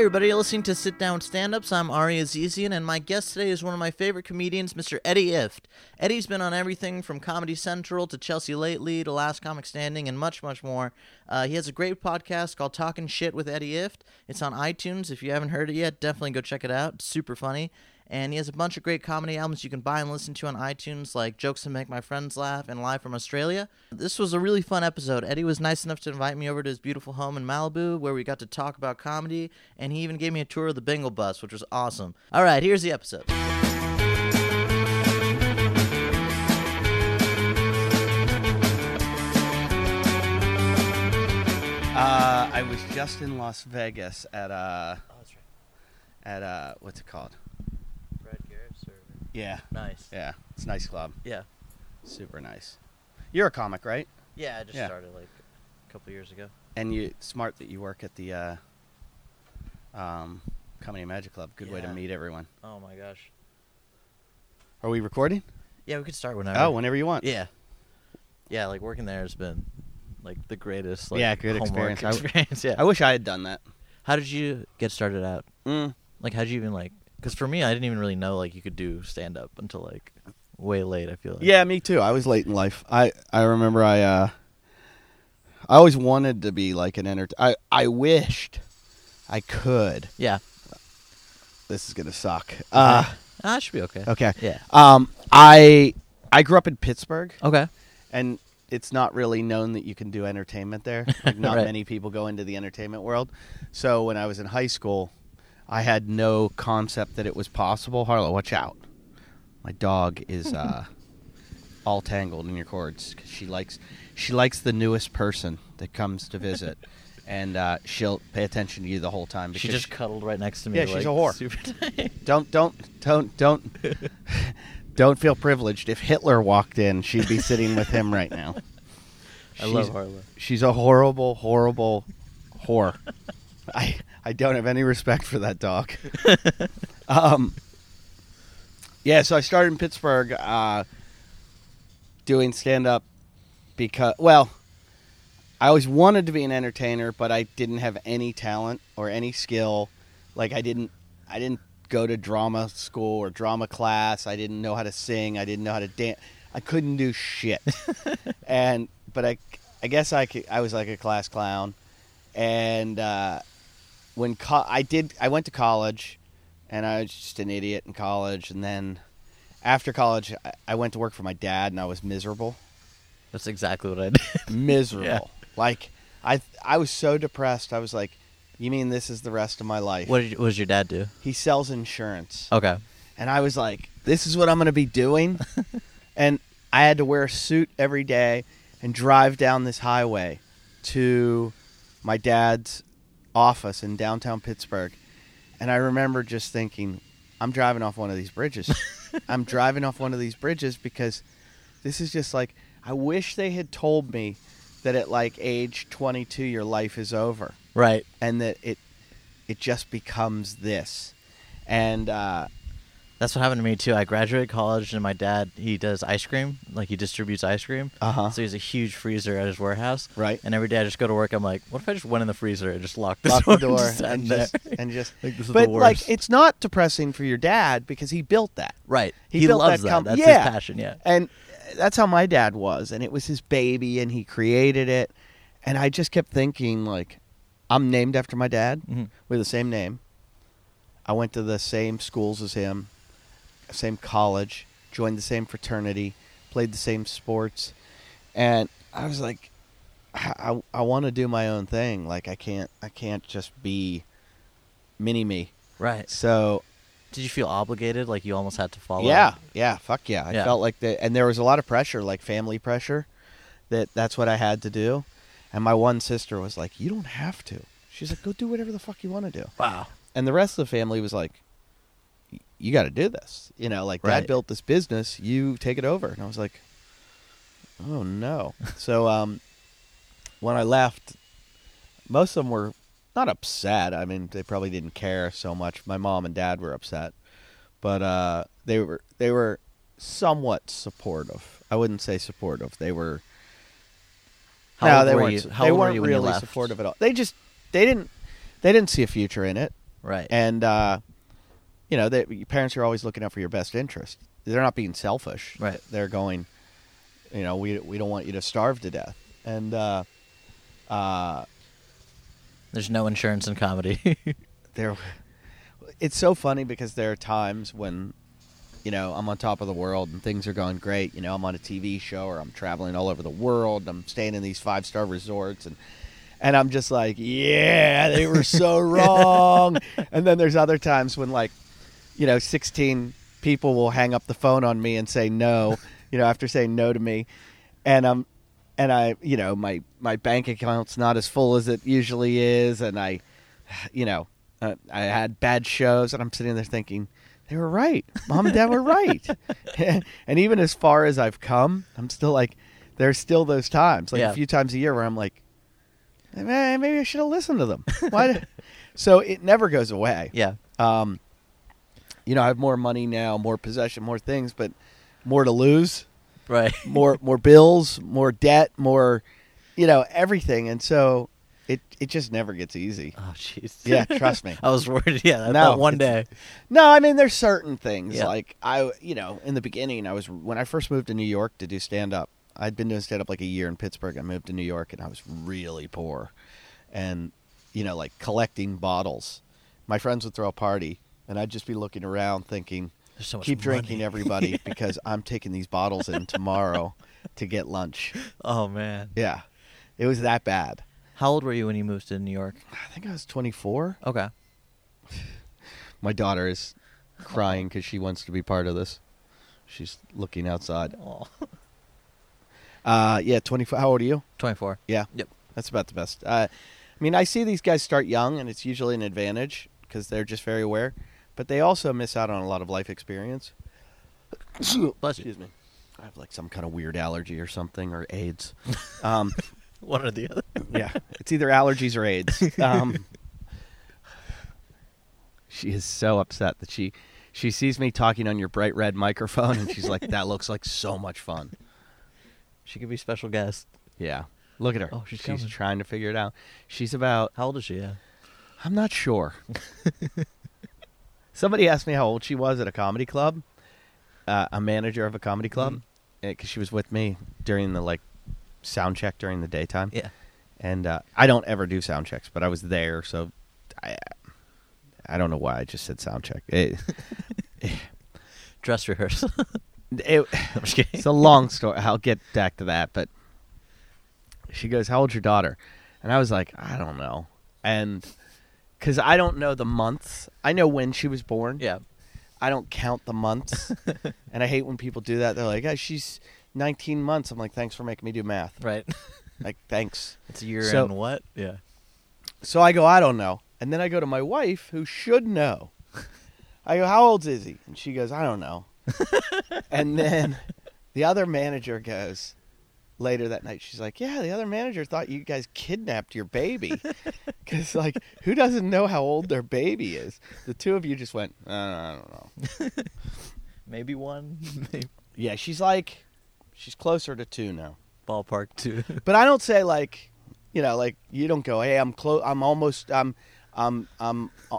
Everybody, you're listening to Sit Down Stand-Ups. I'm Ari Azizian, and my guest today is one of my favorite comedians, Mr. Eddie Ifft. Eddie's been on everything from Comedy Central to Chelsea Lately to Last Comic Standing and much, much more. Uh, he has a great podcast called Talking Shit with Eddie Ifft. It's on iTunes. If you haven't heard it yet, definitely go check it out. It's super funny. And he has a bunch of great comedy albums you can buy and listen to on iTunes, like Jokes to Make My Friends Laugh and Live from Australia. This was a really fun episode. Eddie was nice enough to invite me over to his beautiful home in Malibu, where we got to talk about comedy, and he even gave me a tour of the Bingle Bus, which was awesome. All right, here's the episode. Uh, I was just in Las Vegas at uh Oh, that's right. at uh what's it called? Brad Garrett's or... Yeah, Nice. yeah, it's a nice club, Yeah. super nice. You're a comic, right? Yeah, I just Yeah. started like a couple years ago. And you smart that you work at the uh, um, Comedy Magic Club. Good way to Yeah. meet everyone. Oh my gosh. Are we recording? Yeah, we could start whenever. Oh, whenever you want. Yeah. Yeah, like working there has been like the greatest. Like, Yeah, good homework experience. I- experience. yeah. I wish I had done that. How did you get started out? Mm. Like, how did you even like? Because for me, I didn't even really know like you could do stand up until like way late. I feel like. Yeah, me too. I was late in life. I I remember I uh I always wanted to be like an enter I I wished I could. Yeah. This is going to suck. Uh Ah, it should be okay. okay. Yeah. Um I I grew up in Pittsburgh Okay. and it's not really known that you can do entertainment there. Like not Right. many people go into the entertainment world. So when I was in high school, I had no concept that it was possible. Harlow, watch out. My dog is uh, all tangled in your cords she likes she likes the newest person that comes to visit, and uh, she'll pay attention to you the whole time. She just cuddled right next to me. Yeah, she's like, a whore. Don't don't don't don't don't feel privileged. If Hitler walked in, she'd be sitting with him right now. I love She's- Harlow. She's a horrible, horrible whore. I I don't have any respect for that dog. um, yeah, so I started in Pittsburgh uh, doing stand up because, well, I always wanted to be an entertainer, but I didn't have any talent or any skill. Like I didn't, I didn't go to drama school or drama class. I didn't know how to sing. I didn't know how to dance. I couldn't do shit. and but I, I guess I could, I was like a class clown, and uh, when co- I did, I went to college, and I was just an idiot in college, and then after college, I, I went to work for my dad, and I was miserable, That's exactly what I did. miserable. Yeah. Like I, I was so depressed. I was like, "You mean this is the rest of my life?" what did what does your dad do? He sells insurance. Okay. And I was like, this is what I'm going to be doing. and I had to wear a suit every day and drive down this highway to my dad's office in downtown Pittsburgh. And I remember just thinking, I'm driving off one of these bridges. I'm driving off one of these bridges because this is just like, I wish they had told me that at like age 22, your life is over Right. and that it, it just becomes this. And, uh, That's what happened to me too. I graduated college, and my dad he does ice cream, like he distributes ice cream. Uh-huh. So he has a huge freezer at his warehouse. Right. And every day I just go to work. I'm like, what if I just went in the freezer and just locked the lock door, the door and, just and just and just Like, this is but the like it's not depressing for your dad because he built that right. he He, loves that that. com- That's yeah. his passion. Yeah. and that's how my dad was and it was his baby and he created it and i just kept thinking like i'm named after my dad Mhm. we're the same name i went to the same schools as him same college joined the same fraternity played the same sports and i was like i, I, want to do my own thing like i can't i can't just be mini me Right. so Did you feel obligated? Like you almost had to follow? yeah, yeah, fuck yeah. I Yeah. felt like that, and there was a lot of pressure, like family pressure, that that's what I had to do. And my one sister was like, "You don't have to." She's like, "Go do whatever the fuck you want to do." Wow. And the rest of the family was like, "Y- "You got to do this." You know, like Dad built this business, you take it over. And I was like, "Oh no." so um, when I left, most of them were not upset. I mean, they probably didn't care so much. My mom and dad were upset, but uh, they were they were somewhat supportive. I wouldn't say supportive. They were How no, they were weren't. you? They were weren't you really supportive at all. They just they didn't they didn't see a future in it. Right. and uh, you know, they, your parents are always looking out for your best interest. They're not being selfish. Right. They're going, you know, we we don't want you to starve to death. And uh, uh, There's no insurance in comedy. there, it's so funny because there are times when, you know, I'm on top of the world and things are going great. You know, I'm on a TV show or I'm traveling all over the world. I'm staying in these five star resorts and. And I'm just like, yeah, they were so wrong. And then there's other times when, like, you know, 16 people will hang up the phone on me and say no, you know, after saying no to me. And I'm, and I, you know, my, my bank account's not as full as it usually is. And I, you know, uh, I had bad shows and I'm sitting there thinking, they were right. Mom and dad were right. and even as far as I've come, I'm still like, there's still those times, like Yeah. a few times a year where I'm like, "Eh, maybe I should have listened to them. Why? so it never goes away. yeah. Um, you know, I have more money now, more possession, more things, but more to lose, Right. more more bills, more debt, more, you know, everything, and so it it just never gets easy. Oh, jeez. Yeah, trust me. I was worried. Yeah, No, one day. No, I mean there's certain things Yeah. like I, you know, in the beginning I was when I first moved to New York to do stand up. I'd been doing stand up like a year in Pittsburgh. I moved to New York and I was really poor, and you know, like collecting bottles. My friends would throw a party, and I'd just be looking around thinking, so keep drinking money. everybody because I'm taking these bottles in tomorrow to get lunch. Oh man. Yeah, it was that bad. How old were you when you moved to New York? I think I was 24. Okay. My daughter is crying because she wants to be part of this. She's looking outside. Uh, yeah, 24. How old are you? 24. Yeah. Yep. That's about the best. Uh, I mean, I see these guys start young, and it's usually an advantage because they're just very aware, but they also miss out on a lot of life experience. Excuse me. I have like some kind of weird allergy or something, or AIDS. Um, One or the other. yeah, it's either allergies or AIDS. Um, she is so upset that she she sees me talking on your bright red microphone, and she's like, "That looks like so much fun." She could be special guest. Yeah, look at her. Oh, she's she's coming. trying to figure it out. She's about How old is she? Yeah. I'm not sure. Somebody asked me how old she was at a comedy club, uh, a manager of a comedy club, because she was with me during the like sound check during the daytime. Yeah. And uh, I don't ever do sound checks, but I was there, so I I don't know why I just said sound check. It, Dress rehearsal. it, I'm just kidding. it's a long story. I'll get back to that, but she goes, "How old's your daughter?" And I was like, "I don't know," and because I don't know the months, I know when she was born. yeah. I don't count the months, and I hate when people do that. They're like, "Oh, she's 19 months." I'm like, "Thanks for making me do math." Right. Like, thanks. It's a year So- and what? Yeah. So I go, "I don't know," and then I go to my wife, who should know. I go, "How old's Izzy?" And she goes, "I don't know." and then the other manager goes later that night. She's like, "Yeah, the other manager thought you guys kidnapped your baby." Because like, who doesn't know how old their baby is? The two of you just went, uh, "I don't know." Maybe one. Maybe Yeah, she's like, she's closer to two now. ballpark two. But I don't say like, you know, like you don't go, "Hey, I'm close. I'm almost. I'm. I'm. I'm." Uh,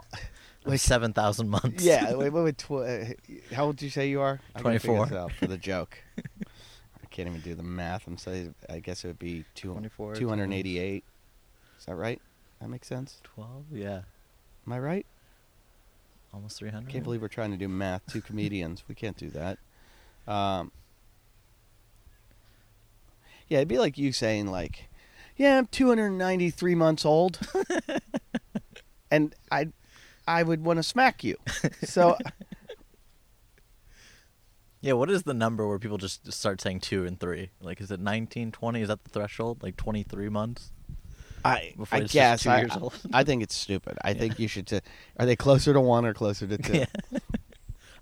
like seven thousand months. yeah. Wait, wait, wait. Tw- uh, how old do you say you are? I gotta figure 24. this out for the joke. Can't even do the math. I'm saying. I guess it would be two, 24, 288. Is that right? That makes sense. Twelve. Yeah. Am I right? Almost three hundred. I Can't believe we're trying to do math. Two comedians. We can't do that. Um, yeah, it'd be like you saying like, "Yeah, I'm 293 months old," and I, I would want to smack you. So Yeah. What is the number where people just start saying two and three? Like, is it 19, 20? Is that the threshold? Like twenty three months? I, I guess I, years old. I think it's stupid. I think you should. T- are they closer to one or closer to two? yeah.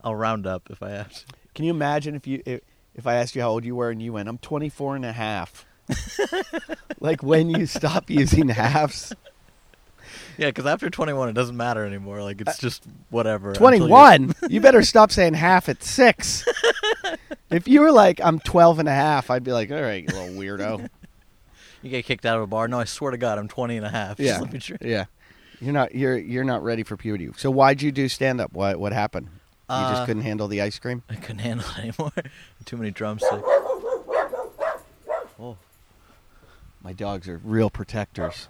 I'll round up if I have to. Can you imagine if you if, if I asked you how old you were and you went, "I'm 24 and a half." like when you stop using halves. Yeah, because after twenty one, it doesn't matter anymore. Like it's just whatever. until you're- 21 you better stop saying half at six if you were like i'm 12 and a half i'd be like all right you little weirdo You get kicked out of a bar. No, I swear to God, I'm 20 and a half. yeah Just let me drink. yeah You're not you're you're not ready for puberty. So why'd you do stand up? What what happened? You Uh, just couldn't handle the ice cream? I couldn't handle it anymore. Too many drumsticks. Oh. My dogs are real protectors.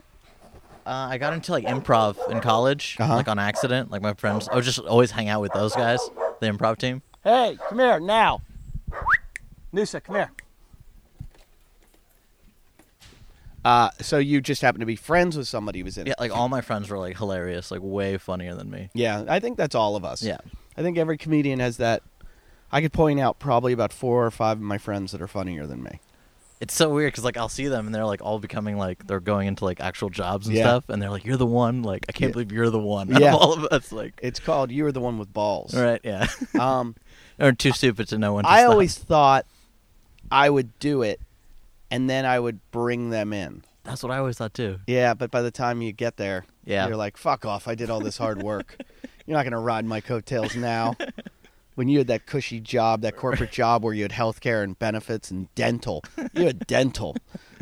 Uh, I got into like improv in college, Uh-huh. like on accident. Like my friends, I would just always hang out with those guys, the improv team. Hey, come here now. Noosa, come here. Uh, so you just happen to be friends with somebody who was in Yeah, it. like all my friends were like hilarious, like way funnier than me. Yeah, I think that's all of us. Yeah. I think every comedian has that. I could point out probably about four or five of my friends that are funnier than me. It's so weird because like I'll see them and they're like all becoming like they're going into like actual jobs and Yeah. stuff, and they're like, "You're the one." Like I can't Yeah. believe you're the one. out Yeah. of all of us, like, It's called "You Were the One with Balls." right? Yeah. Um, or too stupid to know when. To I stop. always thought I would do it, and then I would bring them in. That's what I always thought too. Yeah, but by the time you get there, Yeah. you're like, "Fuck off! I did all this hard work. you're not gonna ride my coattails now." When you had that cushy job, that corporate job where you had health care and benefits and dental, you had dental.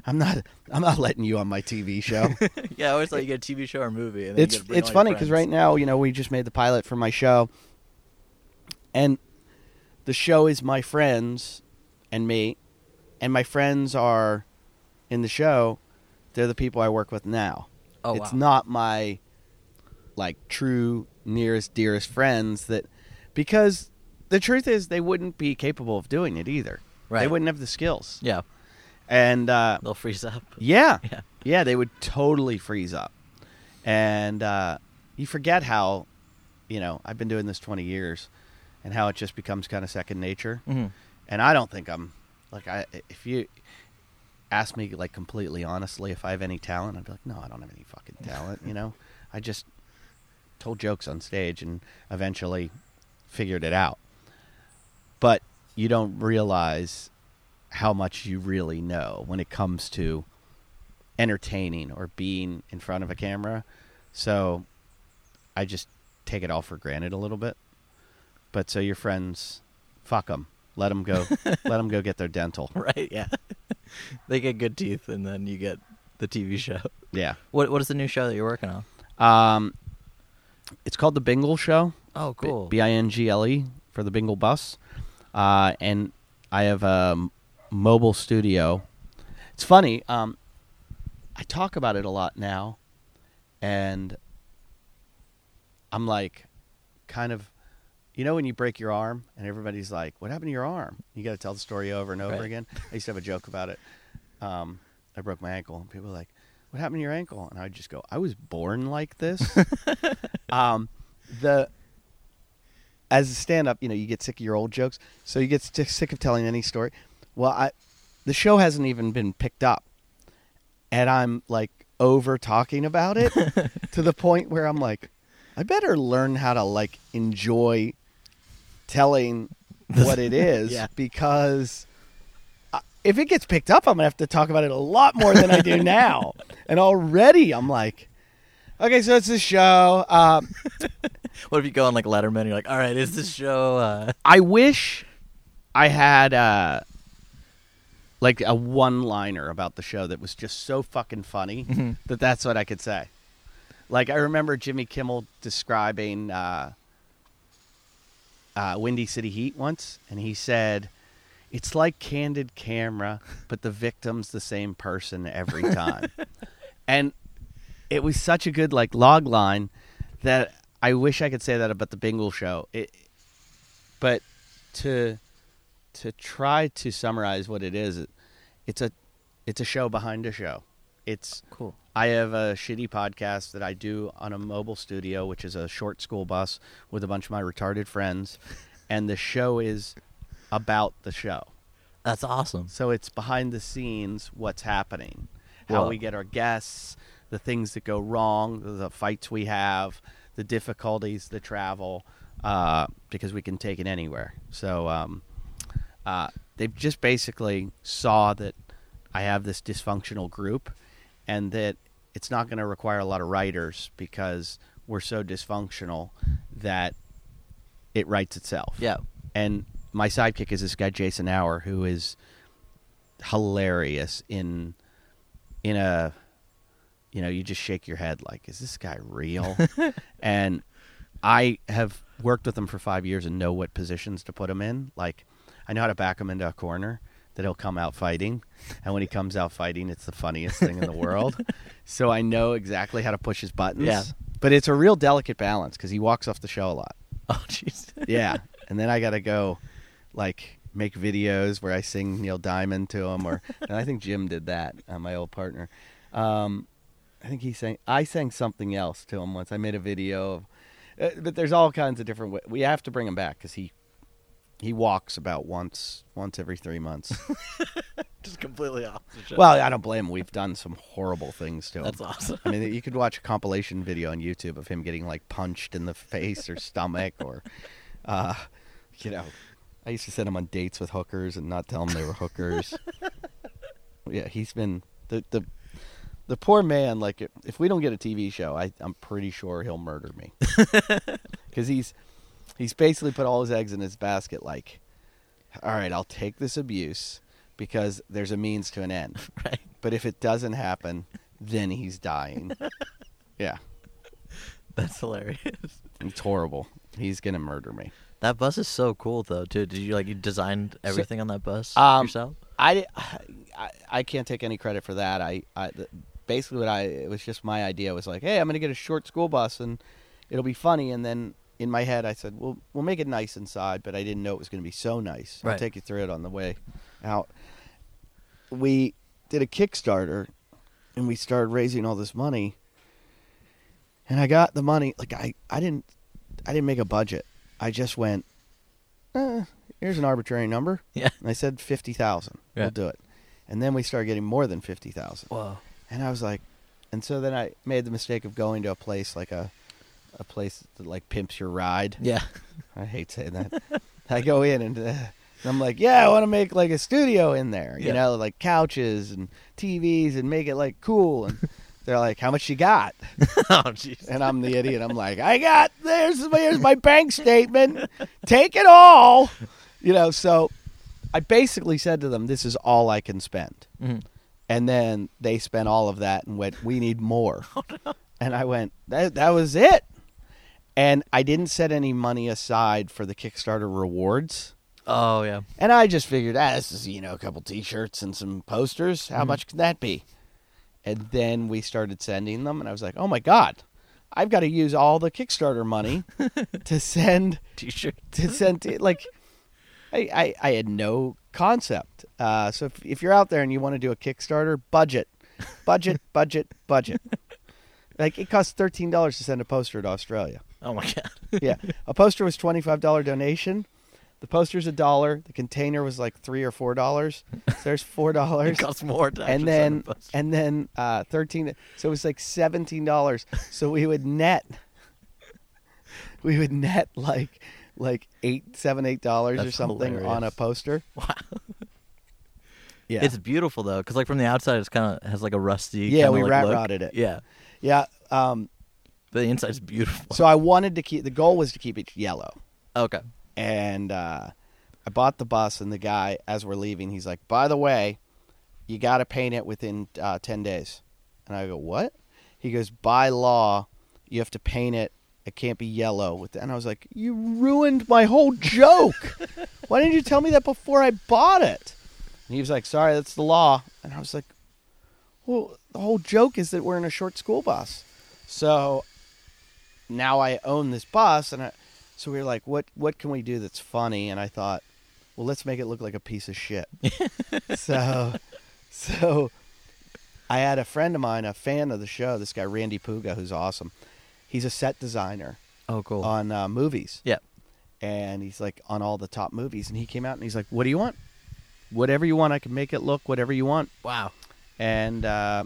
I'm not. I'm not letting you on my TV show. yeah, I always thought you get a TV show or movie. And it's it's funny because right now, you know, we just made the pilot for my show, and the show is my friends and me, and my friends are in the show. They're the people I work with now. Oh it's wow. not my like true nearest dearest friends that because the truth is they wouldn't be capable of doing it either. Right. They wouldn't have the skills. Yeah, And uh, they'll freeze up. yeah. Yeah. Yeah, they would totally freeze up. And uh, you forget how, you know, I've been doing this 20 years and how it just becomes kind of second nature. hmm And I don't think I'm, like, I if you ask me, like, completely honestly if I have any talent, I'd be like, no, I don't have any fucking talent, you know? I just told jokes on stage and eventually figured it out. But you don't realize how much you really know when it comes to entertaining or being in front of a camera. So I just take it all for granted a little bit. But so your friends, fuck them. Let them go. let them go get their dental. Right? Yeah. they get good teeth, and then you get the TV show. Yeah. What What is the new show that you're working on? Um, it's called the Bingle Show. Oh, cool. B I N G L E for the Bingle Bus. Uh, and I have a mobile studio. It's funny. Um, I talk about it a lot now, and I'm like, kind of, you know, when you break your arm and everybody's like, "What happened to your arm?" You got to tell the story over and over Right. again. I used to have a joke about it. Um, I broke my ankle, and people were like, "What happened to your ankle?" And I would just go, "I was born like this." um, the as a stand-up, you know, you get sick of your old jokes, so you get sick of telling any story. Well, I the show hasn't even been picked up, and I'm like over talking about it to the point where I'm like, I better learn how to like enjoy telling what it is Yeah. because uh, if it gets picked up, I'm gonna have to talk about it a lot more than I do now. And already, I'm like, okay, so it's this show. Um, What if you go on like Letterman? And you're like, all right, is this show? Uh... I wish I had uh, like a one-liner about the show that was just so fucking funny Mhm. that that's what I could say. Like I remember Jimmy Kimmel describing uh, uh, Windy City Heat once, and he said, "It's like candid camera, but the victim's the same person every time." and it was such a good like log line that I wish I could say that about the Bingle show. It, but to to try to summarize what it is, it, it's a it's a show behind a show. It's Cool. I have a shitty podcast that I do on a mobile studio, which is a short school bus with a bunch of my retarded friends, and the show is about the show. That's awesome. So it's behind the scenes what's happening, how Whoa. we get our guests, the things that go wrong, the fights we have, the difficulties, the travel, uh, because we can take it anywhere. So um, uh, they just basically saw that I have this dysfunctional group, and that it's not going to require a lot of writers because we're so dysfunctional that it writes itself Yeah. and my sidekick is this guy Jason Hour who is hilarious in in a you know, you just shake your head like, is this guy real? and I have worked with him for five years and know what positions to put him in. Like, I know how to back him into a corner that he'll come out fighting. And when he comes out fighting, it's the funniest thing in the world. So I know exactly how to push his buttons. Yeah. But it's a real delicate balance because he walks off the show a lot. Oh, jeez. Yeah. and then I got to go, like, make videos where I sing Neil Diamond to him. Or, and I think Jim did that, uh, my old partner. Um, I think he sang, I sang something else to him once. I made a video of, uh, but there's all kinds of different ways. We have to bring him back because he, he walks about once, once every three months. Just completely opposite. well, I don't blame him. We've done some horrible things to him. that's awesome. I mean, you could watch a compilation video on YouTube of him getting like punched in the face or stomach, or, uh, you know, I used to send him on dates with hookers and not tell him they were hookers. yeah, he's been the the the poor man. Like, if we don't get a TV show, I, I'm pretty sure he'll murder me because he's he's basically put all his eggs in his basket. Like, all right, I'll take this abuse because there's a means to an end. right. But if it doesn't happen, then he's dying. yeah, That's hilarious. it's horrible. He's gonna murder me. That bus is so cool, though, too. Did you like you designed everything on that bus Um, yourself? I, I, I can't take any credit for that. I, I the- basically what I it was just my idea was like, hey, I'm gonna get a short school bus and it'll be funny. And then in my head, I said, well, we'll make it nice inside, but I didn't know it was gonna be so nice. I'll take you through it on the way out. We did a Kickstarter, and we started raising all this money. And I got the money. Like I, I didn't, I didn't make a budget. I just went. Eh, here's an arbitrary number. Yeah. And I said fifty thousand. Yeah. We'll do it. And then we started getting more than fifty thousand. Whoa. And I was like, and so then I made the mistake of going to a place like a, a place that like pimps your ride. Yeah. I hate saying that. I go in and, uh, and I'm like, yeah, I want to make like a studio in there, you Yeah. know, like couches and TVs and make it like cool. And they're like, how much you got? oh, jeez. And I'm the idiot. I'm like, I got there's here's my bank statement. Take it all. You know, so I basically said to them, this is all I can spend. Mhm. And then they spent all of that and went, we need more. And I went, that that was it. And I didn't set any money aside for the Kickstarter rewards. Oh, yeah. And I just figured, ah, this is, you know, a couple t-shirts and some posters. How Mhm. much can that be? And then we started sending them, and I was like, oh my God, I've got to use all the Kickstarter money to send, T-shirt. to send, to, like, I, I, I had no concept. Uh, so if, if you're out there and you want to do a Kickstarter, budget, budget, budget, budget. Like, it costs $13 to send a poster to Australia Oh my god. yeah, a poster was twenty five dollar donation. The poster's a dollar. The container was like three or four dollars. So there's four it dollars, costs more to and send then and then uh, thirteen. So it was like seventeen dollars. So we would net. We would net like like eight, seven, eight dollars or That's something on a poster. Wow. Yeah, It's beautiful though, because like from the outside, it's kind of has like a rusty. Yeah, kinda, we like, rat look. rotted it. Yeah, yeah. Um, but the inside's beautiful. so I wanted to keep the goal was to keep it yellow. okay. and uh, I bought the bus, and the guy, as we're leaving, he's like, "By the way, you got to paint it within uh, ten days." And I go, "What?" He goes, "By law, you have to paint it. It can't be yellow." With the-" and I was like, "You ruined my whole joke. Why didn't you tell me that before I bought it?" And he was like, "Sorry, that's the law." And I was like, "Well, the whole joke is that we're in a short school bus." So now I own this bus, and I, so we were like, "What what can we do that's funny?" And I thought, "Well, let's make it look like a piece of shit." so, so I had a friend of mine, a fan of the show, this guy Randy Puga, who's awesome. He's a set designer Oh, cool. on uh, movies, yeah. and he's like on all the top movies. And he came out and he's like, "What do you want? Whatever you want, I can make it look whatever you want." Wow. And uh,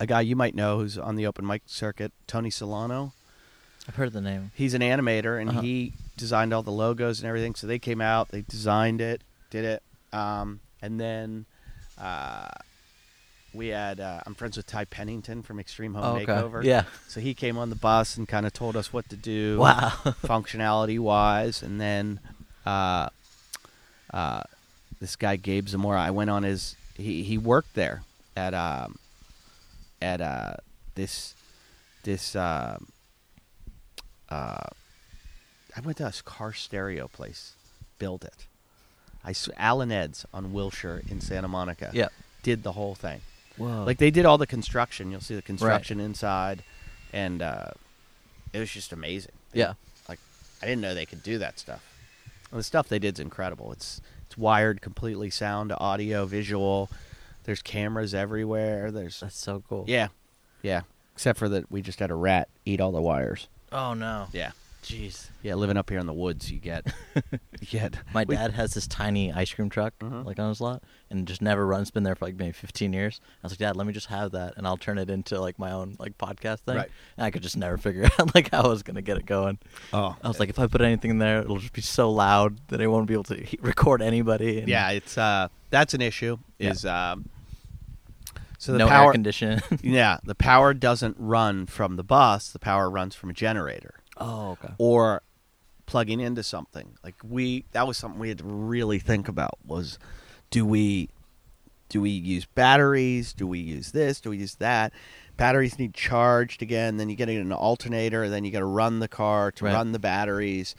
a guy you might know who's on the open mic circuit, Tony Solano I've heard the name. he's an animator and Uh-huh. he designed all the logos and everything. So they came out, they designed it, did it, um, and then uh, we had. Uh, I'm friends with Ty Pennington from Extreme Home Oh, okay. Makeover. Yeah. So he came on the bus and kind of told us what to do, Wow. functionality wise, and then uh, uh, this guy Gabe Zamora. I went on his. He he worked there at um, at uh this this uh, uh I went to a car stereo place, build built it. I Al & Ed's on Wilshire in Santa Monica. Yeah. did the whole thing. Whoa. Like they did all the construction. You'll see the construction inside, and uh, it was just amazing. They- Yeah. like I didn't know they could do that stuff. And the stuff they did's incredible. It's it's wired completely, sound, audio, visual. There's cameras everywhere. There's That's so cool. yeah, yeah. Except for that, we just had a rat eat all the wires. Oh no. Yeah, Jeez. yeah. Living up here in the woods, you get you get My we- dad has this tiny ice cream truck Mhm. like on his lot and just never runs. Been there for like maybe 15 years. I was like, Dad, let me just have that and I'll turn it into like my own like podcast thing. Right. And I could just never figure out like how I was gonna get it going. Oh, I was like, if I put anything in there, it'll just be so loud that I won't be able to record anybody. And yeah. It's uh, that's an issue. Yeah. Is um, so the no power air condition. Yeah, the power doesn't run from the bus. The power runs from a generator oh, okay. or plugging into something. Like we, that was something we had to really think about. Was do we do we use batteries? Do we use this? Do we use that? Batteries need charged again. Then you get an alternator. Then you got to run the car to Right. run the batteries.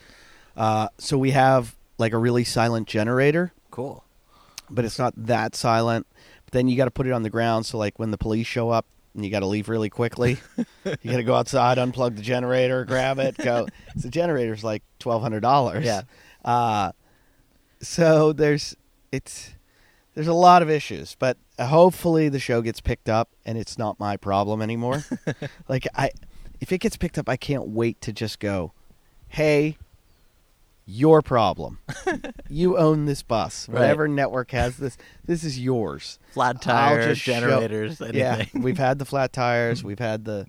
Uh, so we have like a really silent generator Cool. but it's not that silent. But then you got to put it on the ground, so like when the police show up, and you got to leave really quickly. you got to go outside, unplug the generator, grab it, go. So the generator's like twelve hundred dollars. Yeah. Uh, so there's it's there's a lot of issues, but hopefully the show gets picked up and it's not my problem anymore. like I, if it gets picked up, I can't wait to just go, hey. Your problem. you own this bus. Right. Whatever network has this, this is yours. Flat tires, just show- generators, Yeah, we've had the flat tires. We've had the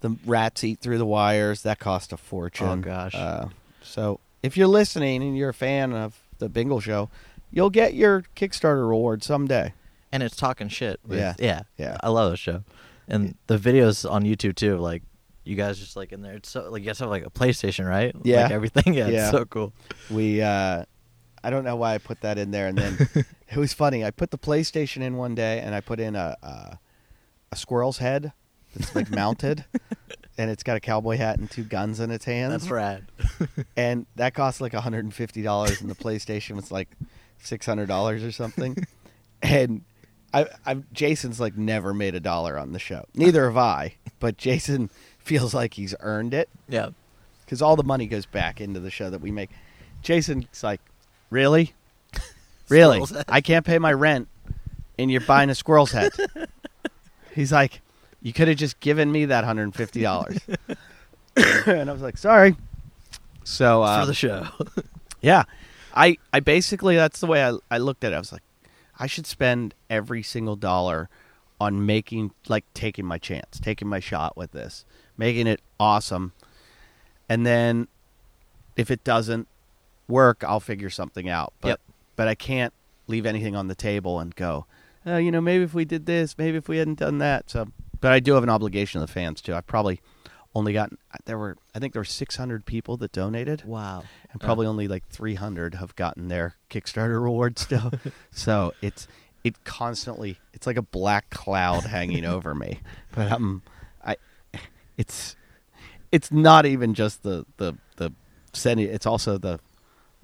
the rats eat through the wires. That cost a fortune. Oh, gosh. Uh, so if you're listening and you're a fan of the Bingle Show, you'll get your Kickstarter reward someday. and it's talking shit. with- Yeah. yeah, Yeah. I love the show, and the videos on YouTube too. Like you guys just like in there. It's so like you guys have like a PlayStation, right? Yeah. like everything. Yeah, Yeah. it's so cool. We, uh, I don't know why I put that in there, and then it was funny. I put the PlayStation in one day, and I put in a a, a squirrel's head that's like mounted, and it's got a cowboy hat and two guns in its hands. That's rad. and that cost like $150 and the playstation was like $600 or something and I, I jason's like never made a dollar on the show neither have i but jason feels like he's earned it. Yeah, because all the money goes back into the show that we make. Jason's like really? Really? I can't pay my rent and you're buying a squirrel's head. He's like you could have just given me that $150 and i was like sorry. So uh, for the show. yeah. I I basically that's the way I I looked at it. I was like I should spend every single dollar on making like taking my chance, taking my shot with this, making it awesome. And then if it doesn't work, I'll figure something out. But Yep. but I can't leave anything on the table and go, oh, you know, maybe if we did this, maybe if we hadn't done that. So but I do have an obligation to the fans too. I've probably only gotten there were I think there were 600 people that donated wow. and probably only like 300 have gotten their Kickstarter reward still. so it's it constantly it's like a black cloud hanging over me. But um, I it's it's not even just the the the sending. It's also the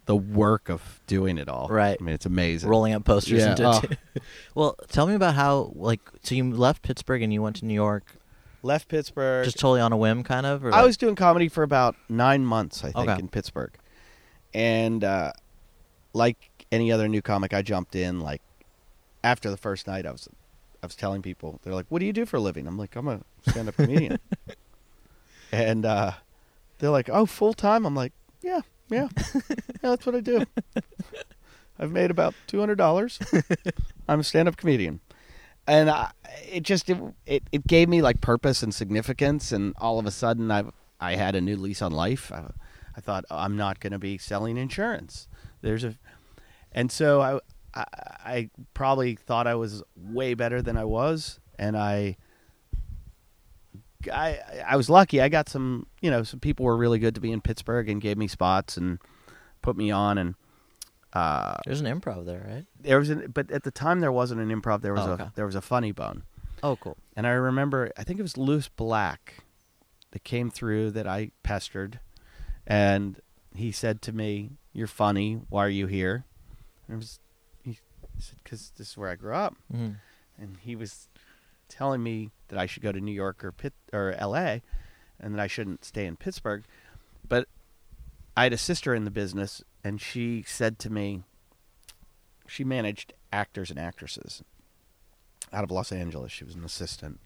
the work of doing it all. Right. I mean, it's amazing. rolling up posters Yeah, into oh. well tell me about how like so you left pittsburgh and you went to new york Left Pittsburgh. just totally on a whim kind of or I like- was doing comedy for about nine months, I think, Okay. in Pittsburgh, and uh, like any other new comic, I jumped in. Like after the first night, I was, I was telling people, they're like, "What do you do for a living?" I'm like, "I'm a stand-up comedian," and uh, they're like, "Oh, full time?" I'm like, "Yeah, yeah, yeah, that's what I do." I've made about two hundred dollars. I'm a stand-up comedian, and I, it just it, it it gave me like purpose and significance, and all of a sudden I I had a new lease on life. I, I thought "Oh, I'm not going to be selling insurance. There's a, and so I, I I probably thought I was way better than I was, and I. I I was lucky. I got some, you know, some people were really good to be in Pittsburgh and gave me spots and put me on and uh there's an improv there right there was an but at the time there wasn't an improv there was Oh, a there was a funny bone Oh, cool. And I remember, I think it was Lewis Black that came through that I pestered. And he said to me, You're funny. Why are you here? And it was, he said, Because this is where I grew up. Mhm. And he was telling me that I should go to New York or Pitt or L.A. and that I shouldn't stay in Pittsburgh. But I had a sister in the business, and she said to me, she managed actors and actresses out of Los Angeles. She was an assistant,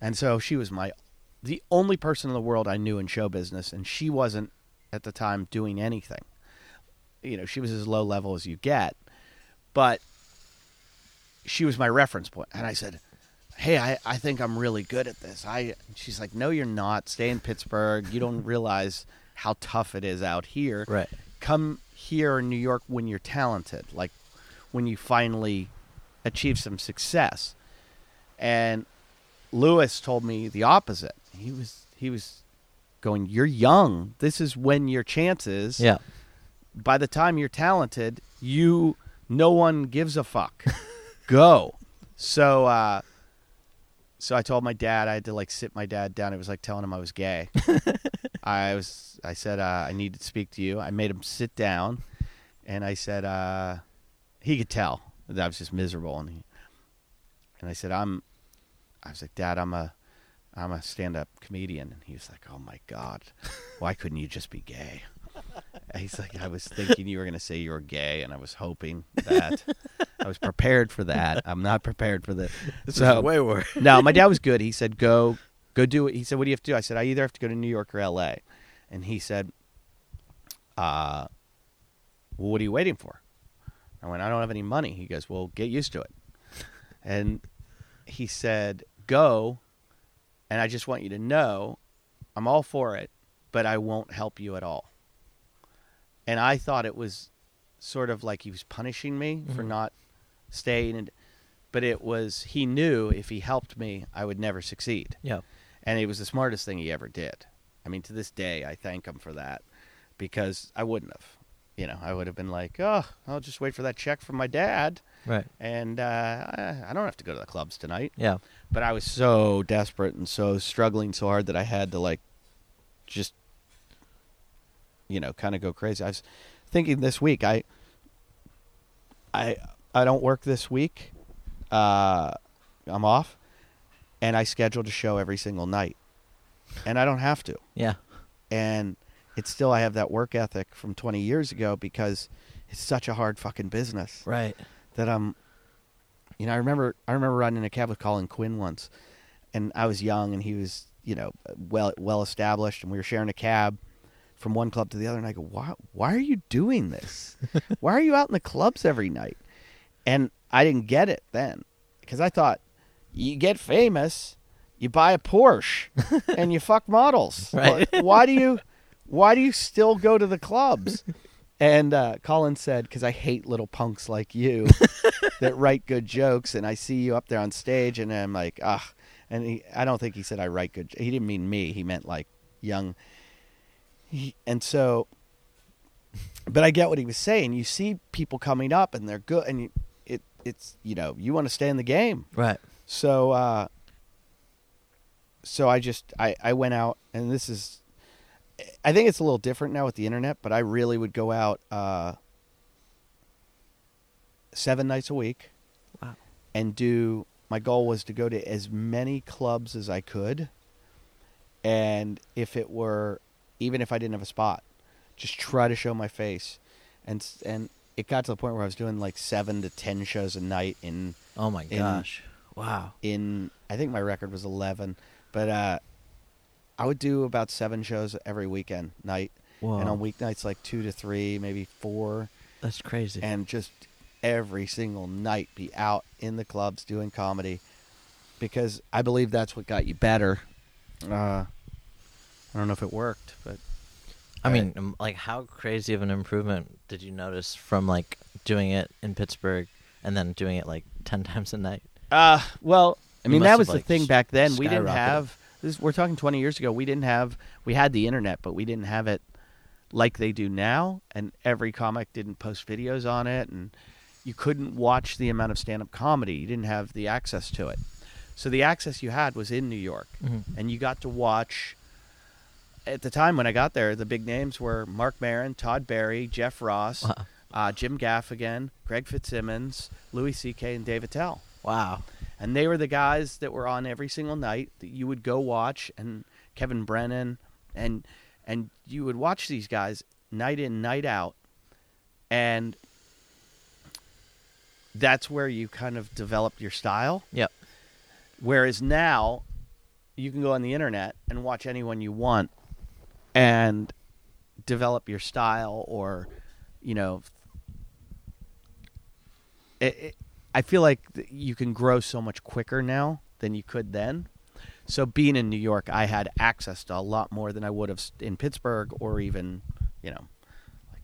and so she was my the only person in the world I knew in show business, and she wasn't at the time doing anything. You know, she was as low level as you get, but she was my reference point. And I said, "Hey, I, I think I'm really good at this." I she's like, "No, you're not. Stay in Pittsburgh. You don't realize how tough it is out here. Right. Come here in New York when you're talented, like when you finally achieve some success." And Lewis told me the opposite. He was he was going, "You're young. This is when your chances. Yeah. By the time you're talented, you no one gives a fuck. Go." So uh so I told my dad I had to like sit my dad down. It was like telling him I was gay. I was I said uh, I need to speak to you. I made him sit down and I said uh he could tell that I was just miserable and he and I said I'm I was like, Dad, I'm a, I'm a stand-up comedian, and he was like, Oh my God, why couldn't you just be gay? He's like, I was thinking you were gonna say you were gay, and I was hoping that. I was prepared for that. I'm not prepared for this. This So- is way worse. no, my dad was good. He said, "Go, go do it." He said, "What do you have to do?" I said, "I either have to go to New York or L.A." And he said, "Uh, well, what are you waiting for?" I went, "I don't have any money." He goes, "Well, get used to it." And he said, "Go, and I just want you to know, I'm all for it, but I won't help you at all." And I thought it was sort of like he was punishing me for Mhm. not staying and but it was he knew if he helped me I would never succeed. Yeah. And it was the smartest thing he ever did. I mean to this day I thank him for that because I wouldn't have. You know, I would have been like, "Oh, I'll just wait for that check from my dad Right. and uh, I, I don't have to go to the clubs tonight." Yeah. But I was so desperate and so struggling so hard that I had to like just you know, kind of go crazy. I was thinking this week I I I don't work this week. Uh I'm off and I scheduled a show every single night. And I don't have to. Yeah. And it's still I have that work ethic from 20 years ago because it's such a hard fucking business Right. that I'm you know, I remember I remember riding in a cab with Colin Quinn once and I was young and he was, you know, well well established and we were sharing a cab from one club to the other and I go, "Why why are you doing this? why are you out in the clubs every night?" And I didn't get it then because I thought you get famous, you buy a Porsche and you fuck models. Right. Why- Why do you why do you still go to the clubs? And uh, Colin said, because I hate little punks like you that write good jokes, and I see you up there on stage, and I'm like, ah. And he, I don't think he said I write good. He didn't mean me. He meant like young. He, and so, but I get what he was saying. You see people coming up, and they're good, and you, it it's you know you want to stay in the game. Right. So uh so I just I I went out and this is I think it's a little different now with the internet, but I really would go out uh 7 nights a week Wow. and do my goal was to go to as many clubs as I could and if it were even if I didn't have a spot just try to show my face and and it got to the point where I was doing like 7 to 10 shows a night in Oh my In- gosh. Wow. in I think my record was 11, but uh I would do about 7 shows every weekend night Whoa. and on weeknights like 2 to 3, maybe 4 That's crazy. and just every single night be out in the clubs doing comedy because I believe that's what got you better. Uh I don't know if it worked, but I I- mean, um, like, how crazy of an improvement did you notice from like doing it in Pittsburgh and then doing it like ten times a night? Uh, well, I You mean must that have, was the like, thing back then. We didn't have this. We're talking 20 years ago. We didn't have. We had the internet, but we didn't have it like they do now. And every comic didn't post videos on it, and you couldn't watch the amount of stand-up comedy. You didn't have the access to it. So the access you had was in New York, Mhm. and you got to watch. At the time when I got there, the big names were Marc Maron, Todd Barry, Jeff Ross, Wow. uh, Jim Gaffigan, Greg Fitzsimmons, Louis C.K., and Dave Attell. Wow. And they were the guys that were on every single night that you would go watch, and Kevin Brennan, and and you would watch these guys night in, night out, and that's where you kind of developed your style. Yep. Whereas now, you can go on the internet and watch anyone you want, and develop your style, or you know, it, it, I feel like you can grow so much quicker now than you could then. So being in New York, I had access to a lot more than I would have in Pittsburgh or even, you know, like,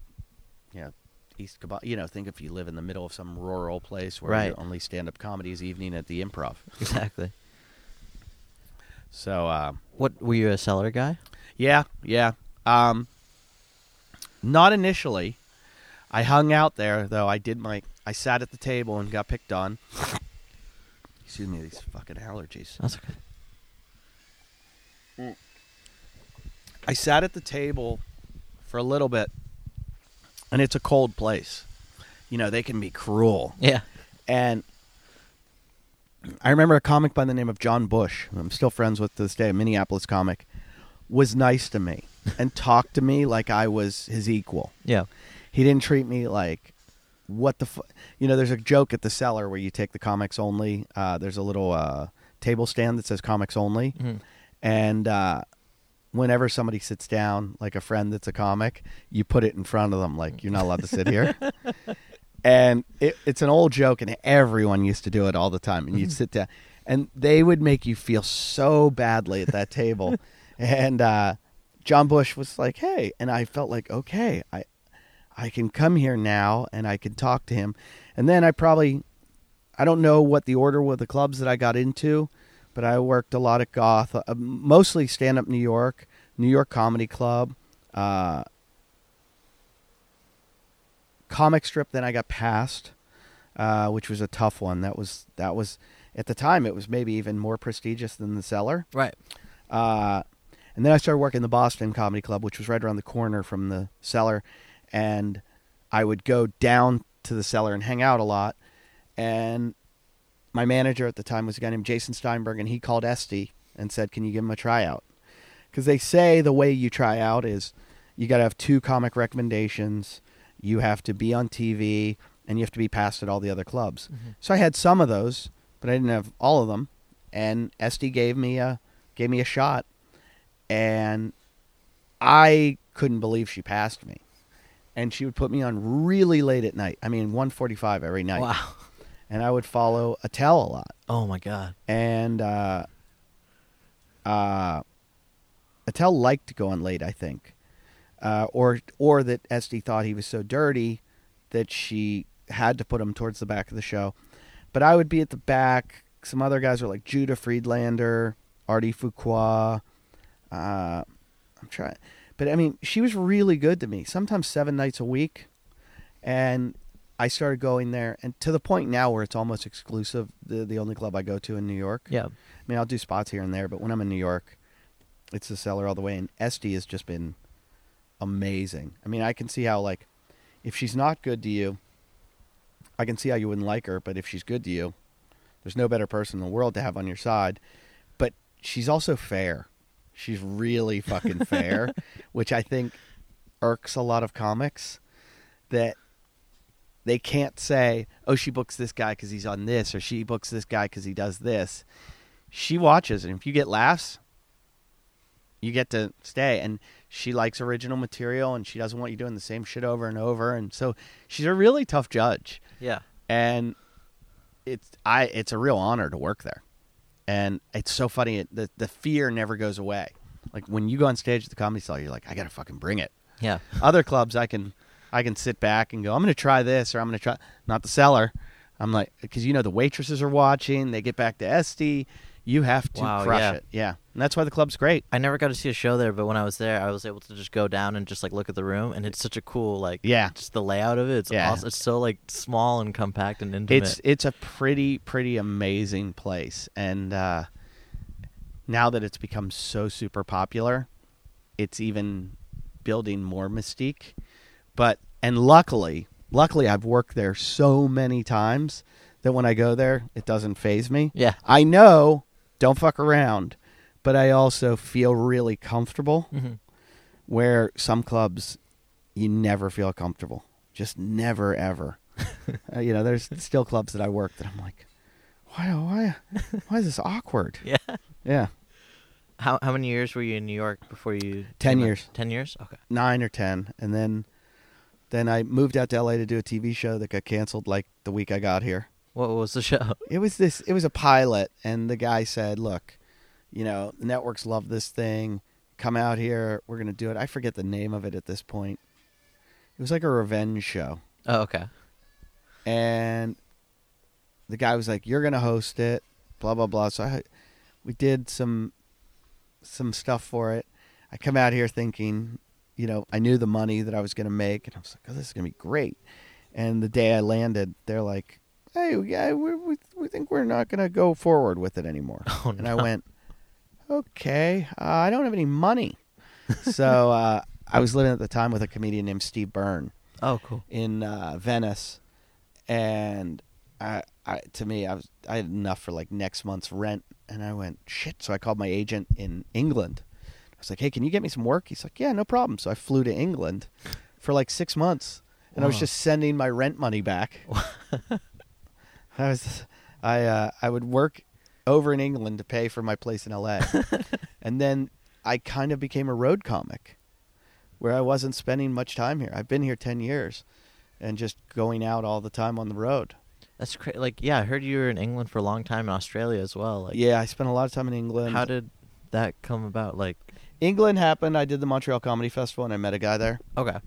you know, East Cabot. You know, think if you live in the middle of some rural place where Right. only stand-up comedy is evening at the Improv. Exactly. So uh, What were you a cellar guy? Yeah, yeah. Um, not initially. I hung out there though. I did my. I sat at the table and got picked on. Excuse me, these fucking allergies. That's okay. I sat at the table for a little bit, and it's a cold place. You know, they can be cruel. Yeah. And I remember a comic by the name of John Bush, who I'm still friends with to this day, a Minneapolis comic, was nice to me and talked to me like I was his equal. Yeah. He didn't treat me like what the fu-? you know. There's a joke at the cellar where you take the comics only. Uh, there's a little uh, table stand that says comics only, Mhm. and uh, whenever somebody sits down, like a friend that's a comic, you put it in front of them, like you're not allowed to sit here. and it, it's an old joke, and everyone used to do it all the time. And you'd sit down, and they would make you feel so badly at that table. and uh, John Bush was like, "Hey," and I felt like, "Okay, I, I can come here now, and I can talk to him." And then I probably, I don't know what the order were the clubs that I got into, but I worked a lot at Goth, uh, mostly stand up New York, New York Comedy Club. Uh, comic strip then I got passed, uh, which was a tough one. That was that was at the time it was maybe even more prestigious than the cellar. Right. And then I started working the Boston Comedy Club, which was right around the corner from the cellar, and I would go down to the cellar and hang out a lot. And my manager at the time was a guy named Jason Steinberg, and he called Estee and said, "Can you give him a tryout?" Because they say the way you try out is you got to have two comic recommendations, you have to be on TV, and you have to be passed at all the other clubs. Mm-hmm. So I had some of those, but I didn't have all of them. And Estee gave me a gave me a shot, and I couldn't believe she passed me. And she would put me on really late at night. I mean, 1:45 every night. Wow. And I would follow Attell a lot. Oh my god. And uh, uh, Attell liked to go on late, I think, uh, or or that Estee thought he was so dirty that she had to put him towards the back of the show. But I would be at the back. Some other guys were like Judah Friedlander, Artie Fuqua. Uh, I'm trying, but I mean, she was really good to me. Sometimes seven nights a week, and I started going there, and to the point now where it's almost exclusive. The the only club I go to in New York. Yeah. I mean, I'll do spots here and there, but when I'm in New York, it's the cellar all the way. And Estee has just been amazing. I mean, I can see how like if she's not good to you, I can see how you wouldn't like her. But if she's good to you, there's no better person in the world to have on your side. But she's also fair. She's really fucking fair, which I think irks a lot of comics that they can't say, "Oh, she books this guy because he's on this," or "She books this guy because he does this." She watches, and if you get laughs, you get to stay. And she likes original material, and she doesn't want you doing the same shit over and over. And so she's a really tough judge, Yeah. and it's I it's a real honor to work there. And it's so funny. It, the the fear never goes away. Like when you go on stage at the comedy cell, you're like, I gotta fucking bring it Yeah. other clubs i can i can sit back and go i'm to try this or i'm to try not the cellar i'm like because you know the waitresses are watching they get back to Estee You have to Wow, crush yeah. it. Yeah, and that's why the club's great. I never got to see a show there, but when I was there, I was able to just go down and just like look at the room, and it's such a cool like Yeah. just the layout of it. It's Yeah. awesome. It's so like small and compact and intimate. It's it's a pretty pretty amazing place, and uh, now that it's become so super popular, it's even building more mystique. But and luckily, luckily, I've worked there so many times that when I go there, it doesn't phase me. yeah. I know, don't fuck around, but I also feel really comfortable. hmm Where some clubs, you never feel comfortable, just never ever. uh, you know, there's still clubs that I work that I'm like, why, why, why is this awkward? Yeah. Yeah, How how many years were you in New York before you? 10 came out? years. Ten years. Okay. nine or ten, and then, then I moved out to LA to do a TV show that got canceled like the week I got here. What was the show? It was this. It was a pilot, and the guy said, "Look, you know, the networks love this thing. Come out here. We're gonna do it." I forget the name of it at this point. It was like a revenge show, Oh, okay. and the guy was like, "You're gonna host it." Blah blah blah. So I, we did some, some stuff for it. I come out here thinking, you know, I knew the money that I was gonna make, and I was like, "Oh, this is gonna be great." And the day I landed, they're like, "Hey, yeah, we we, we think we're not gonna go forward with it anymore." Oh, and I went, "Okay, uh, I don't have any money." so uh, I was living at the time with a comedian named Steve Byrne Oh, cool. in uh, Venice, and I, I, to me, I was I had enough for like next month's rent, and I went shit. So I called my agent in England. I was like, "Hey, can you get me some work?" He's like, "Yeah, no problem." So I flew to England for like six months, and I was just sending my rent money back. I was, I, uh, I would work over in England to pay for my place in LA, and then I kind of became a road comic, where I wasn't spending much time here. I've been here ten years, and just going out all the time on the road. That's crazy. Like, yeah, I heard you were in England for a long time in Australia as well. Like, yeah, I spent a lot of time in England. How did that come about? Like, England happened? I did the Montreal Comedy Festival, and I met a guy there okay.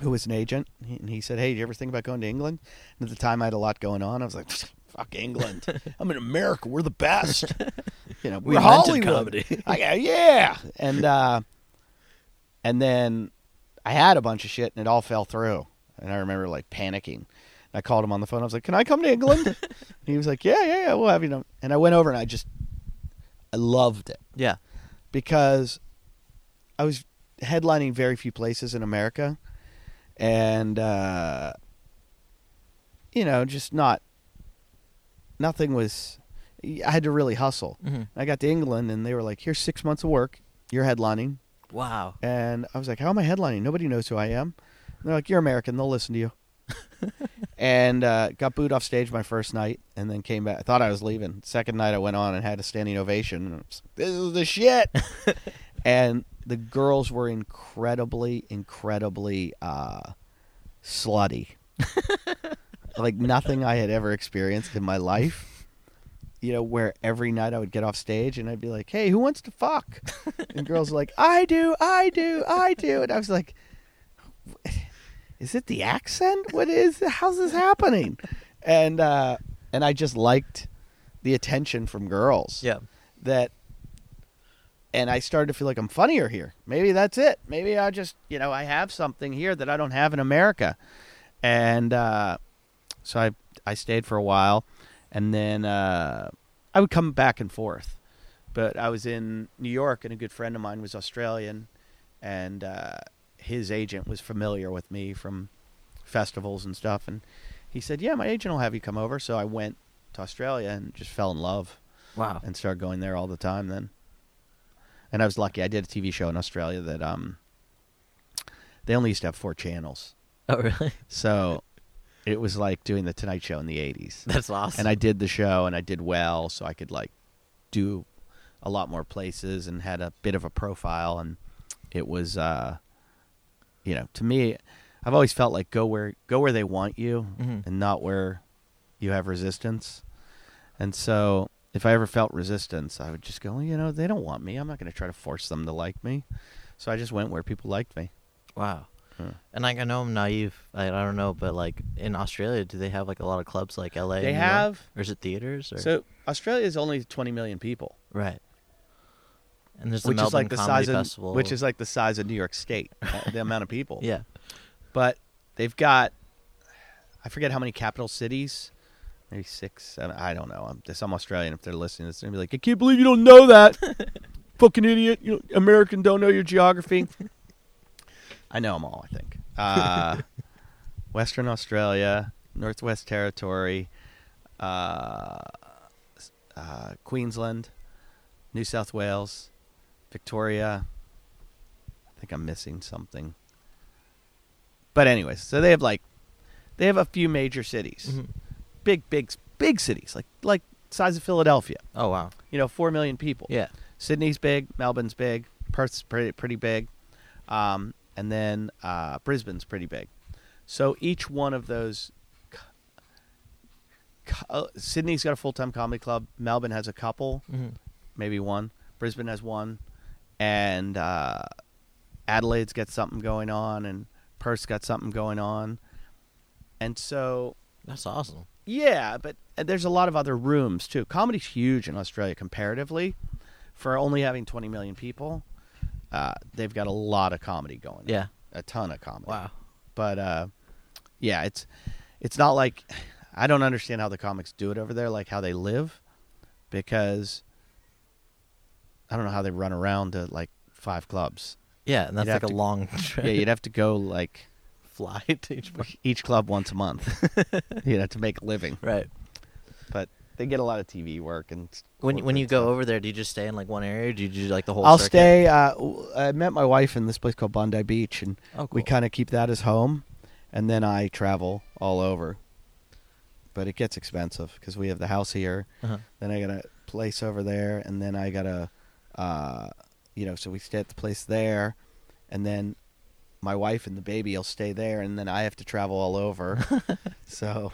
Who was an agent, and he said, "Hey, do you ever think about going to England?" And at the time, I had a lot going on. I was like, "Fuck England! I'm in America. We're the best. You know, We we're Hollywood. comedy. I go, yeah." And uh, and then I had a bunch of shit, and it all fell through. And I remember like panicking. I called him on the phone. I was like, "Can I come to England?" and he was like, "Yeah, yeah, yeah. We'll have you know." And I went over, and I just I loved it Yeah. because I was headlining very few places in America, and uh, you know, just not nothing was. I had to really hustle. hmm I got to England, and they were like, "Here's six months of work. You're headlining." Wow. And I was like, "How am I headlining? Nobody knows who I am." And they're like, "You're American. They'll listen to you." and uh, got booed off stage my first night, and then came back. I thought I was leaving. Second night, I went on and had a standing ovation. And was like, this is the shit. and the girls were incredibly, incredibly uh, slutty. like nothing I had ever experienced in my life. You know, where every night I would get off stage and I'd be like, "Hey, who wants to fuck?" and girls were like, "I do, I do, I do," and I was like, "Is it the accent? What is? How's this happening?" And uh, and I just liked the attention from girls Yeah. that and I started to feel like I'm funnier here. Maybe that's it. Maybe I just, you know, I have something here that I don't have in America. And uh, so I I stayed for a while and then uh, I would come back and forth. But I was in New York and a good friend of mine was Australian and uh, his agent was familiar with me from festivals and stuff and he said, "Yeah, my agent will have you come over." So I went to Australia and just fell in love Wow. and started going there all the time then. And I was lucky. I did a TV show in Australia that um they only used to have four channels. Oh, really? So it was like doing the Tonight Show in the 80s. That's awesome. And I did the show and I did well, so I could like do a lot more places and had a bit of a profile and it was uh you know, to me I've always felt like go where go where they want you Mhm. and not where you have resistance. And so if I ever felt resistance, I would just go, you know, they don't want me. I'm not going to try to force them to like me. So I just went where people liked me. Wow. Huh. And like I know I'm naive. I, I don't know, but like in Australia, do they have like a lot of clubs like L.A. They and York? have. or is it theaters? Or? So Australia is only 20 million people, right. And there's the which Melbourne is like the Comedy size of which is like the size of New York State, uh, the amount of people. yeah, But they've got, I forget how many capital cities, maybe six, seven. I don't know. I'm some Australian if they're listening. It's gonna be like, I can't believe you don't know that, fucking idiot. You know, American don't know your geography. I know them all. I think. Uh, Western Australia, Northwest Territory, uh, uh, Queensland, New South Wales, Victoria. I think I'm missing something. But anyways, so they have like they have a few major cities. Mhm. Big big big cities like like size of Philadelphia. Oh wow. You know, 4 million people. Yeah. Sydney's big, Melbourne's big, Perth's pretty pretty big. Um, and then uh, Brisbane's pretty big. So each one of those co- uh, Sydney's got a full-time comedy club, Melbourne has a couple, hmm maybe one. Brisbane has one, and uh, Adelaide's got something going on, and Perth's got something going on, and so That's awesome. Yeah, but uh, there's a lot of other rooms too. Comedy's huge in Australia comparatively, for only having 20 million people. Uh, they've got a lot of comedy going. on. Yeah. a ton of comedy. Wow. But uh, yeah, it's it's not like I don't understand how the comics do it over there, like how they live, because I don't know how they run around to like five clubs. Yeah, and that's You'd like a to- long trip. Yeah, you'd have to go like fly to each each club once a month, you know, to make a living. Right. But they get a lot of TV work and When when you go stuff. over there, do you just stay in like one area, or do you do like the whole? I'll circuit? stay. Uh, I met my wife in this place called Bondi Beach, and Oh, we kind of keep that as home, and then I travel all over. But it gets expensive because we have the house here, Uh-huh. then I got a place over there, and then I got a, uh, you know, so we stay at the place there, and then my wife and the baby will stay there, and then I have to travel all over. so,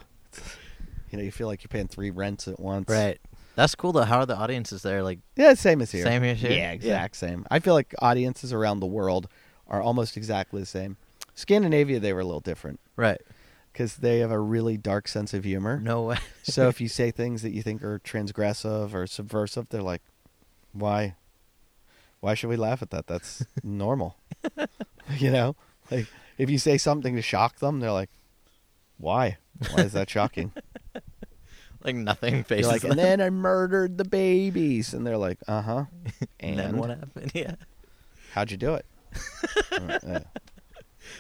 you know, you feel like you're paying three rents at once. Right. That's cool though. How are the audiences there? Like, Yeah, same as here. Same as here? Yeah, Yeah. exact same. I feel like audiences around the world are almost exactly the same. Scandinavia, they were a little different right? because they have a really dark sense of humor. No way. so if you say things that you think are transgressive or subversive, they're like, "Why? Why should we laugh at that? That's normal." you know, like if you say something to shock them, they're like, "Why? Why is that shocking?" like nothing You're faces. like, and then I murdered the babies, and they're like, "Uh huh." and then what happened? Yeah. How'd you do it? Uh.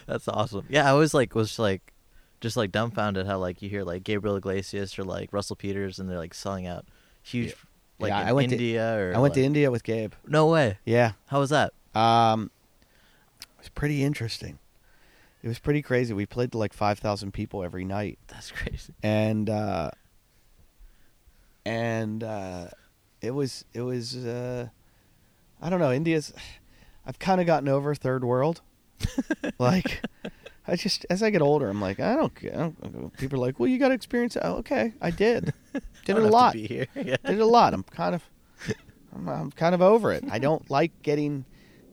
That's awesome. Yeah, I was like was like just like dumbfounded how like you hear like Gabriel Iglesias or like Russell Peters and they're like selling out huge Yeah. like Yeah, I went to- India or I went to India with Gabe. No way. Yeah. How was that? Um, was pretty interesting. It was pretty crazy. We played to like 5,000 people every night. That's crazy. And, uh, and, uh, it was, it was, uh, I don't know. India's, I've kind of gotten over third world. like, I just, as I get older, I'm like, I don't, I don't people are like, well, you got to experience it. Oh, okay. I did. Did Don't it a have to lot. be here. yeah. did it a lot. I'm kind of, I'm, I'm kind of over it. I don't like getting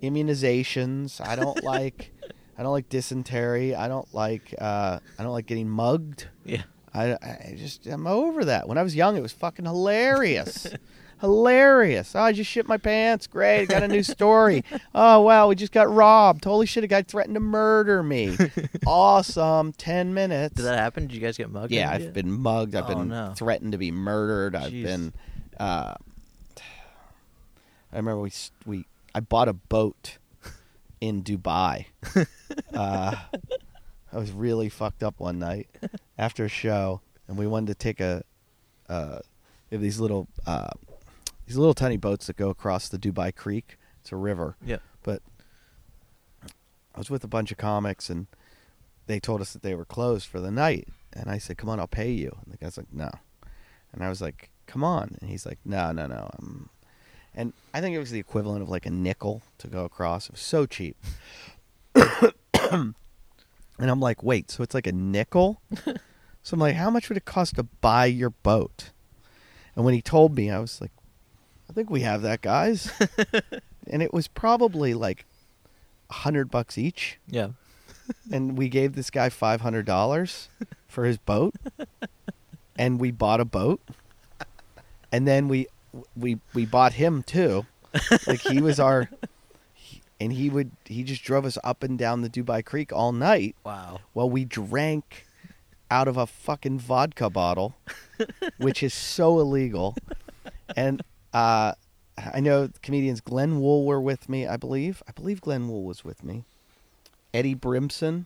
immunizations. I don't like, I don't like dysentery. I don't like, uh, I don't like getting mugged. Yeah. I, I just, I'm over that. When I was young, it was fucking hilarious. hilarious. Oh, I just shit my pants. Great. I got a new story. oh, wow. We just got robbed. Holy shit. A guy threatened to murder me. awesome. 10 minutes. Did that happen? Did you guys get mugged? Yeah, I've been mugged. I've Oh, been no. threatened to be murdered. I've been. Uh, I remember we we I bought a boat in Dubai. uh, I was really fucked up one night after a show, and we wanted to take a. Uh, have these little uh, these little tiny boats that go across the Dubai Creek. It's a river Yeah. but I was with a bunch of comics and they told us that they were closed for the night. And I said, "Come on, I'll pay you." And the guy's like, "No," and I was like, "Come on," and he's like, "No, no, no." I'm... And I think it was the equivalent of like a nickel to go across. It was so cheap. and I'm like, "Wait, so it's like a nickel?" so I'm like, "How much would it cost to buy your boat?" And when he told me, I was like, "I think we have that, guys." and it was probably like a hundred bucks each. Yeah. and we gave this guy five hundred dollars for his boat, and we bought a boat, and then we we we bought him too, like he was our, and he would he just drove us up and down the Dubai Creek all night Wow. while we drank out of a fucking vodka bottle, which is so illegal, and uh. I know comedians Glenn Wool were with me, I believe. I believe Glenn Wool was with me. Eddie Brimson,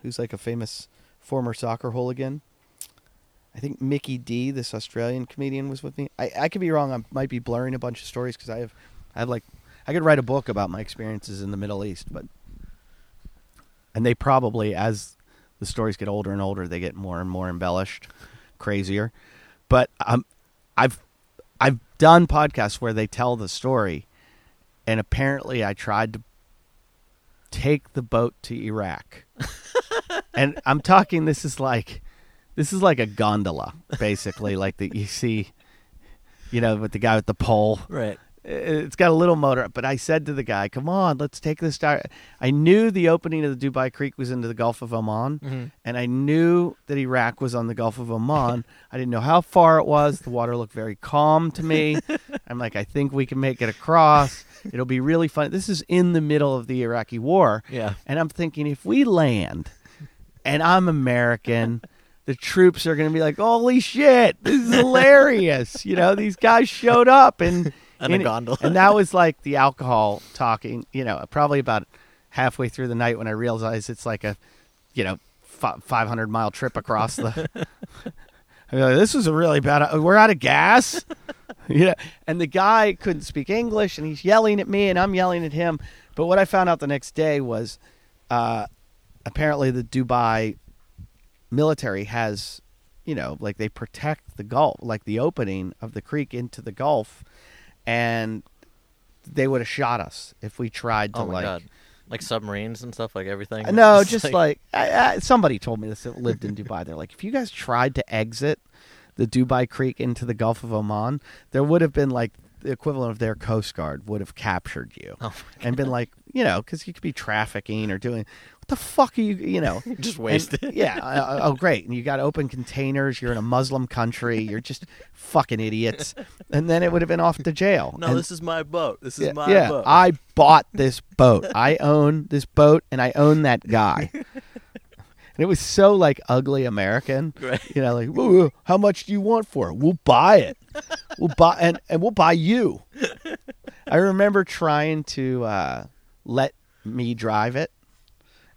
who's like a famous former soccer hooligan. I think Mickey D, this Australian comedian, was with me. I, I could be wrong. I might be blurring a bunch of stories because I have, I have like, I could write a book about my experiences in the Middle East, but, and they probably, as the stories get older and older, they get more and more embellished, crazier. But um, I've, I've done podcasts where they tell the story, and apparently I tried to take the boat to Iraq. and I'm talking this is like this is like a gondola basically like that you see you know with the guy with the pole. Right. It's got a little motor, but I said to the guy, "Come on, let's take this." Di-. I knew the opening of the Dubai Creek was into the Gulf of Oman, Mhm. and I knew that Iraq was on the Gulf of Oman. I didn't know how far it was. The water looked very calm to me. I'm like, I think we can make it across. It'll be really fun. This is in the middle of the Iraqi war. Yeah. And I'm thinking, if we land and I'm American, the troops are going to be like, holy shit, this is hilarious. you know, these guys showed up and. And a gondola. and that was like the alcohol talking, you know, probably about halfway through the night when I realized it's like a, you know, fi 500 mile trip across the. I'm like, this is a really bad. We're out of gas. yeah. And the guy couldn't speak English and he's yelling at me and I'm yelling at him. But what I found out the next day was uh, apparently the Dubai military has, you know, like they protect the Gulf, like the opening of the creek into the Gulf. And they would have shot us if we tried to Oh like. god. Like submarines and stuff, like everything. Uh, no, It's just like, I, I, somebody told me this that lived in Dubai. They're like, if you guys tried to exit the Dubai Creek into the Gulf of Oman, there would have been like the equivalent of their Coast Guard would have captured you Oh and been like, you know, because you could be trafficking or doing what the fuck are you, you know, just and- wasted. yeah. uh, oh, great. And you got open containers. You're in a Muslim country. You're just fucking idiots. And then it would have been off to jail. No, And- this is my boat. This is yeah, my yeah, boat. I bought this boat. I own this boat, and I own that guy. and it was so like ugly American. Right. You know, like, "Whoa, whoa, how much do you want for it? We'll buy it. We'll buy and and we'll buy you. I remember trying to uh, let me drive it.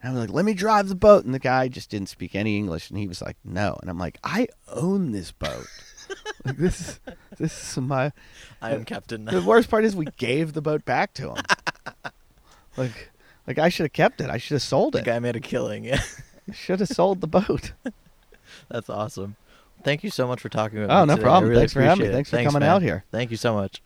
And I'm like, let me drive the boat, and the guy just didn't speak any English, and he was like, no, and I'm like, I own this boat. like this is this is my I am captain the worst part is we gave the boat back to him. like, like I should have kept it. I should have sold The it. guy made a killing. Yeah. Should have sold the boat. That's awesome. Thank you so much for talking with oh, me. Oh, no today. problem. Really Thanks for having me. Thanks, Thanks for coming man. out here. Thank you so much.